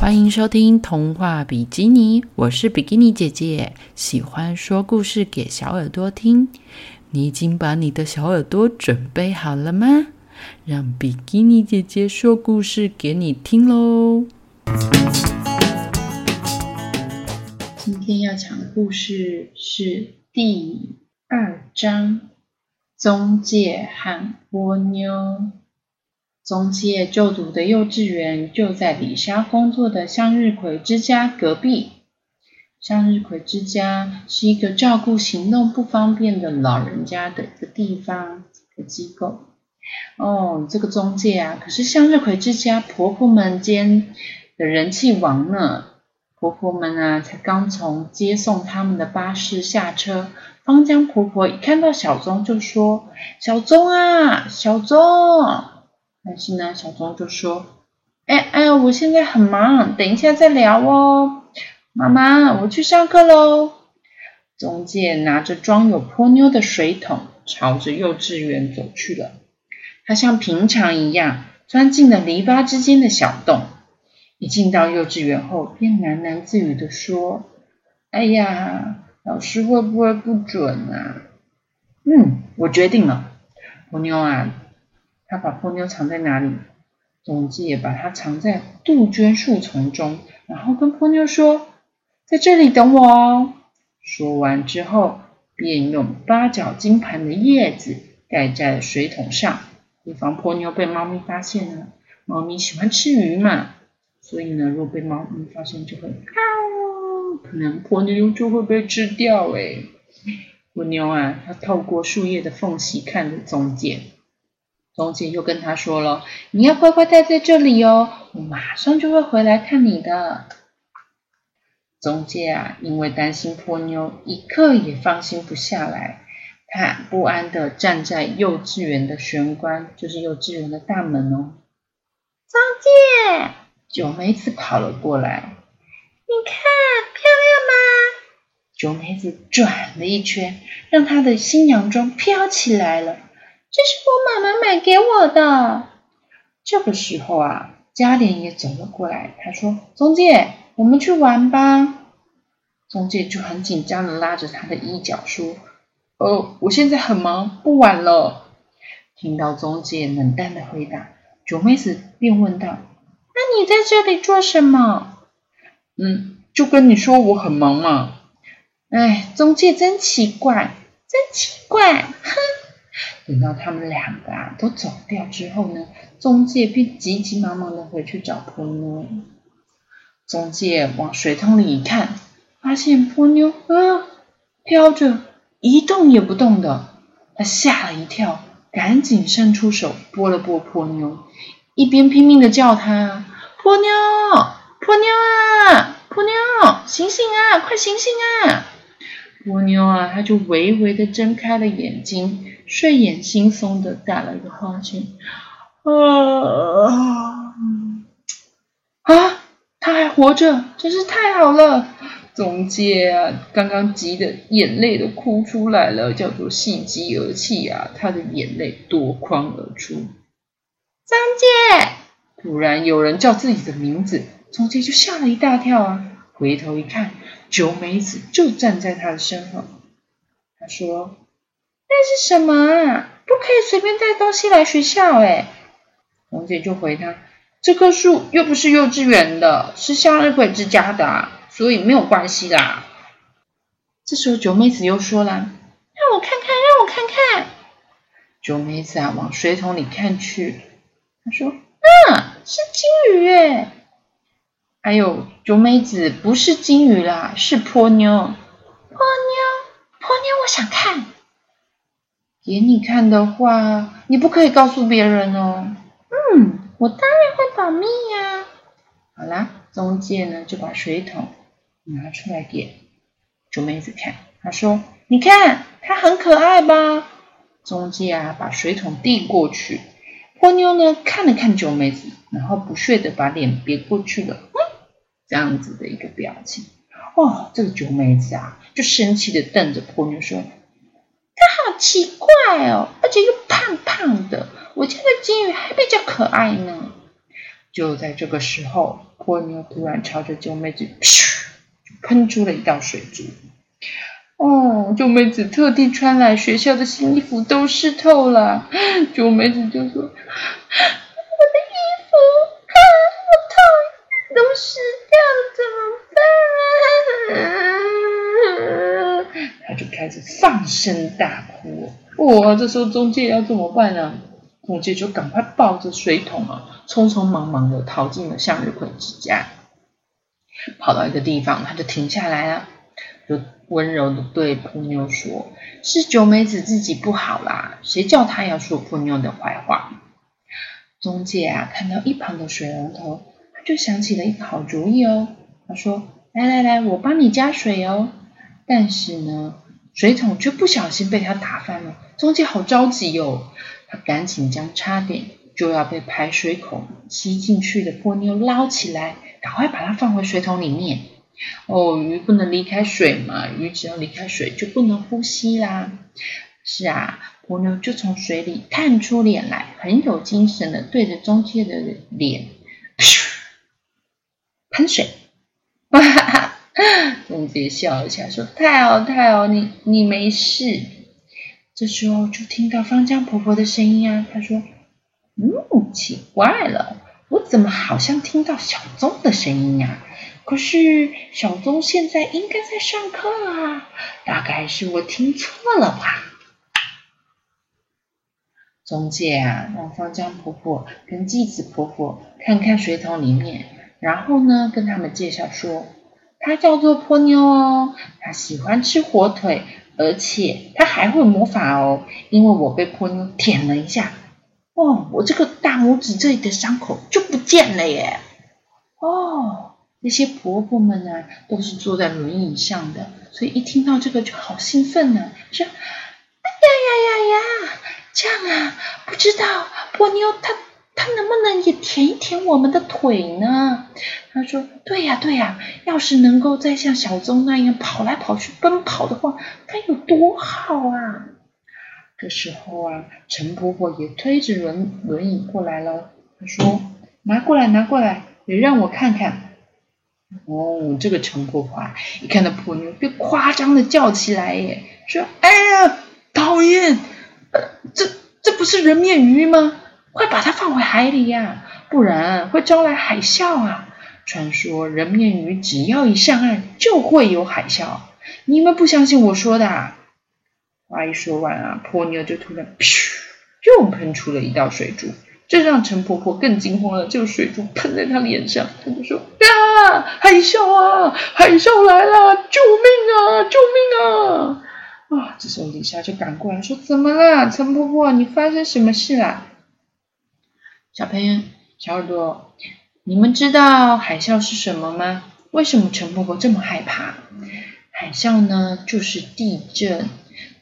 欢迎收听童话比基尼，我是比基尼姐姐，喜欢说故事给小耳朵听。你已经把你的小耳朵准备好了吗？让比基尼姐姐说故事给你听喽！今天要讲的故事是第二章《中介和蜗妞》。中介就读的幼稚园就在李莎工作的向日葵之家隔壁。向日葵之家是一个照顾行动不方便的老人家的一个地方、一个机构。哦，这个中介啊，可是向日葵之家婆婆们间的人气王呢。婆婆们啊，才刚从接送他们的巴士下车，芳江婆婆一看到小钟就说：“小钟啊，小钟。”但是呢，小钟就说：“哎哎，我现在很忙，等一下再聊哦。”妈妈，我去上课喽。中介拿着装有泼妞的水桶，朝着幼稚园走去了。他像平常一样，钻进了篱笆之间的小洞。一进到幼稚园后，便喃喃自语的说：“哎呀，老师会不会不准啊？”嗯，我决定了，泼妞啊。他把波妞藏在哪里？中介把它藏在杜鹃树丛中，然后跟波妞说：“在这里等我哦。”说完之后，便用八角金盘的叶子盖在了水桶上，以防波妞被猫咪发现呢。猫咪喜欢吃鱼嘛，所以呢，如果被猫咪发现，就会啊，可能波妞就会被吃掉哎。波妞啊，它透过树叶的缝隙看着中介。中介又跟他说了：“你要乖乖待在这里哦，我马上就会回来看你的。”中介啊，因为担心波妞，一刻也放心不下来，他不安的站在幼稚园的玄关，就是幼稚园的大门哦。中介，九妹子跑了过来，你看漂亮吗？九妹子转了一圈，让她的新娘妆飘起来了。这是我妈妈买给我的。这个时候啊，嘉莲也走了过来。他说：“中介，我们去玩吧。”中介就很紧张的拉着他的衣角说：“哦，我现在很忙，不晚了。”听到中介冷淡的回答，九妹子便问道：“那你在这里做什么？”“嗯，就跟你说我很忙嘛。”“哎，中介真奇怪，真奇怪，哼。”等到他们两个啊都走掉之后呢，中介便急急忙忙的回去找波妞。中介往水桶里一看，发现波妞啊飘着一动也不动的，他吓了一跳，赶紧伸出手拨了拨波妞，一边拼命的叫他：“波妞，波妞啊，波妞，醒醒啊，快醒醒啊！”波妞啊，他就微微的睁开了眼睛。睡眼惺忪的打了一个哈欠，啊啊！他还活着，真是太好了！中介啊，刚刚急的眼泪都哭出来了，叫做喜极而泣啊！他的眼泪夺眶而出。中介，突然有人叫自己的名字，中介就吓了一大跳啊！回头一看，九美子就站在他的身后。他说。那是什么啊？不可以随便带东西来学校哎！红姐就回他：“这棵树又不是幼稚园的，是向日葵之家的，所以没有关系啦。”这时候九妹子又说了：“让我看看，让我看看。”九妹子啊，往水桶里看去，她说：“啊，是金鱼哎！”还有九妹子不是金鱼啦，是泼妞。泼妞，泼妞，我想看。给你看的话，你不可以告诉别人哦。嗯，我当然会保密呀。好啦，中介呢就把水桶拿出来给九妹子看。他说：“你看，它很可爱吧？”中介啊，把水桶递过去。波妞呢看了看九妹子，然后不屑的把脸别过去了。嗯，这样子的一个表情。哦，这个九妹子啊，就生气的瞪着波妞说。奇怪哦，而且又胖胖的。我家的金鱼还比较可爱呢。就在这个时候，波妞突然朝着九妹子噗喷出了一道水珠。哦，九妹子特地穿来学校的新衣服都湿透了。九妹子就说：“我的衣服，啊好痛，都湿掉了，怎么办？”他就开始放声大哭。哇，这时候中介要怎么办呢？中介就赶快抱着水桶啊，匆匆忙忙的逃进了向日葵之家。跑到一个地方，他就停下来了，就温柔的对波妞说：“是九美子自己不好啦，谁叫她要说波妞的坏话？”中介啊，看到一旁的水龙头，他就想起了一个好主意哦。他说：“来来来，我帮你加水哦。”但是呢，水桶却不小心被他打翻了。中介好着急哦，他赶紧将差点就要被排水孔吸进去的波妞捞起来。赶快把它放回水桶里面。哦，鱼不能离开水嘛，鱼只要离开水就不能呼吸啦。是啊，波妞就从水里探出脸来，很有精神的对着中介的脸喷水。哈哈，中介笑一下说：“太好太好，你你没事。”这时候就听到方江婆婆的声音啊，她说：“嗯，奇怪了。”我怎么好像听到小宗的声音呀？可是小宗现在应该在上课啊，大概是我听错了吧？中介啊，让方江婆婆跟继子婆婆看看水桶里面，然后呢，跟他们介绍说，她叫做波妞哦，她喜欢吃火腿，而且她还会魔法哦，因为我被波妞舔了一下。哦，我这个大拇指这里的伤口就不见了耶！哦，那些婆婆们啊，都是坐在轮椅上的，所以一听到这个就好兴奋呢，说：“哎呀呀呀呀，这样啊，不知道波妞她他能不能也舔一舔我们的腿呢？”他说：“对呀对呀，要是能够再像小宗那样跑来跑去奔跑的话，该有多好啊！”这时候啊，陈婆婆也推着轮轮椅过来了。她说：“拿过来，拿过来，也让我看看。”哦，这个陈婆婆啊，一看到婆妞，就夸张的叫起来耶，说：“哎呀，讨厌！这这不是人面鱼吗？快把它放回海里呀，不然会招来海啸啊！传说人面鱼只要一上岸，就会有海啸。你们不相信我说的？”啊话一说完啊，婆妞就突然噗，又喷出了一道水珠，这让陈婆婆更惊慌了。这个水珠喷在她脸上，她就说：“呀，海啸啊，海啸来了，救命啊，救命啊！”啊，这时候李莎就赶过来说：“怎么了，陈婆婆？你发生什么事了？”小朋友，小耳朵，你们知道海啸是什么吗？为什么陈婆婆这么害怕？海啸呢，就是地震。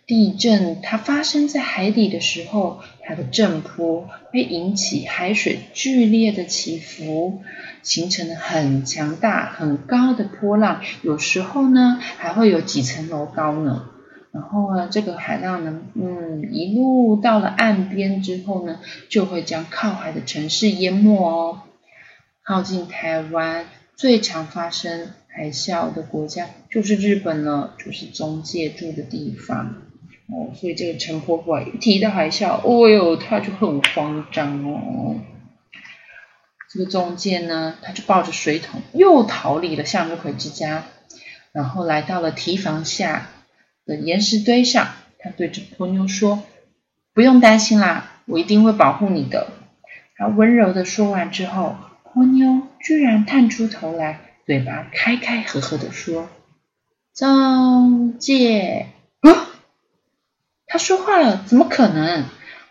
地震它发生在海底的时候，它的震波会引起海水剧烈的起伏，形成了很强大、很高的波浪。有时候呢，还会有几层楼高呢。然后呢，这个海浪呢，嗯，一路到了岸边之后呢，就会将靠海的城市淹没哦。靠近台湾最常发生海啸的国家就是日本了，就是中介住的地方。哦，所以这个陈婆婆一提到海啸，哦哟，她就很慌张哦。这个中介呢，他就抱着水桶又逃离了向日葵之家，然后来到了堤防下的岩石堆上。他对着波妞说：“不用担心啦，我一定会保护你的。”他温柔的说完之后，波妞居然探出头来，嘴巴开开合合的说：“中介。”啊他说话了，怎么可能？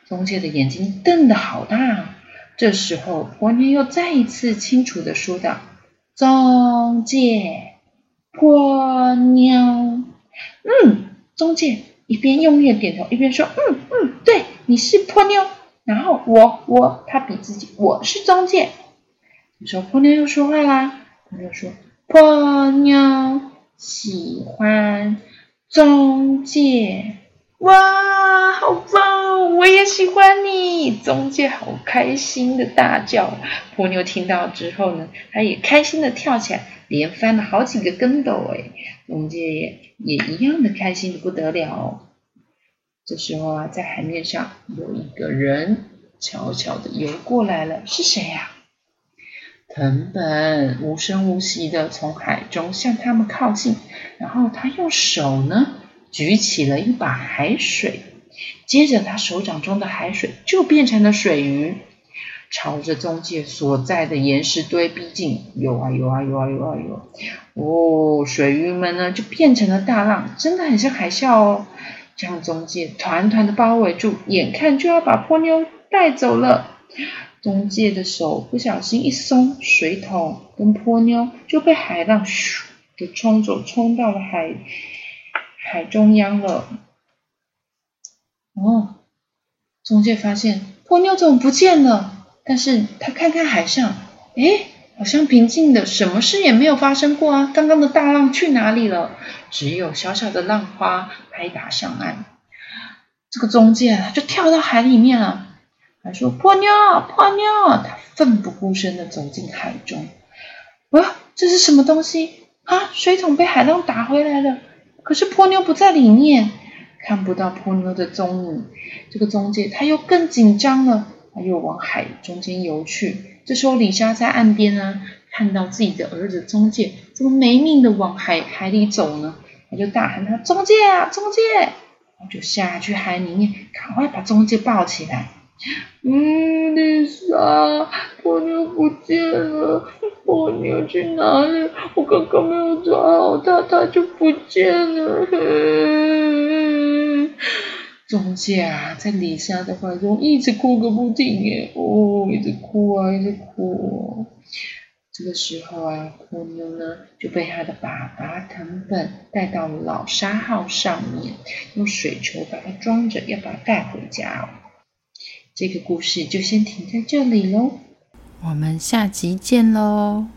中介的眼睛瞪得好大。这时候，婆妞又再一次清楚的说道：“中介，婆妞，中介一边用力的点头，一边说：嗯嗯，对，你是泼妞。然后我我，他比自己，我是中介。这时候，婆妞又说话啦，婆妞说：泼妞喜欢中介。”哇，好棒！我也喜欢你。中介好开心的大叫。波妞听到之后呢，她也开心的跳起来，连翻了好几个跟斗。哎，中介也也一样的开心的不得了。这时候啊，在海面上有一个人悄悄的游过来了，是谁呀？藤本无声无息的从海中向他们靠近，然后他用手呢举起了一把海水，接着他手掌中的海水就变成了水鱼，朝着中介所在的岩石堆逼近，游啊游啊游啊游啊游，哦，水鱼们呢就变成了大浪，真的很像海啸哦。将中介团团的包围住，眼看就要把波妞带走了。中介的手不小心一松，水桶跟波妞就被海浪咻的冲走，冲到了海海中央了。哦，中介发现波妞怎么不见了？但是他看看海上，诶，好像平静的，什么事也没有发生过啊！刚刚的大浪去哪里了？只有小小的浪花拍打上岸。这个中介就跳到海里面了，还说：“破妞，破妞！”他奋不顾身的走进海中。啊，这是什么东西？啊，水桶被海浪打回来了。可是泼妞不在里面，看不到泼妞的踪影。这个中介他又更紧张了，他又往海中间游去。这时候，李莎在岸边呢，看到自己的儿子中介怎么没命的往海海里走呢？他就大喊：“他中介啊，中介！”然后就下去海里面，赶快把中介抱起来。嗯，丽莎，波妞不见了，波妞去哪里？我刚刚没有抓好它，它就不见了。中介啊，在李莎的怀中一直哭个不停耶，哦，一直哭啊，一直哭。这个时候啊，波妞呢就被他的爸爸藤本带到了老沙号上面，用水球把它装着，要把它带回家哦。这个故事就先停在这里喽，我们下集见喽。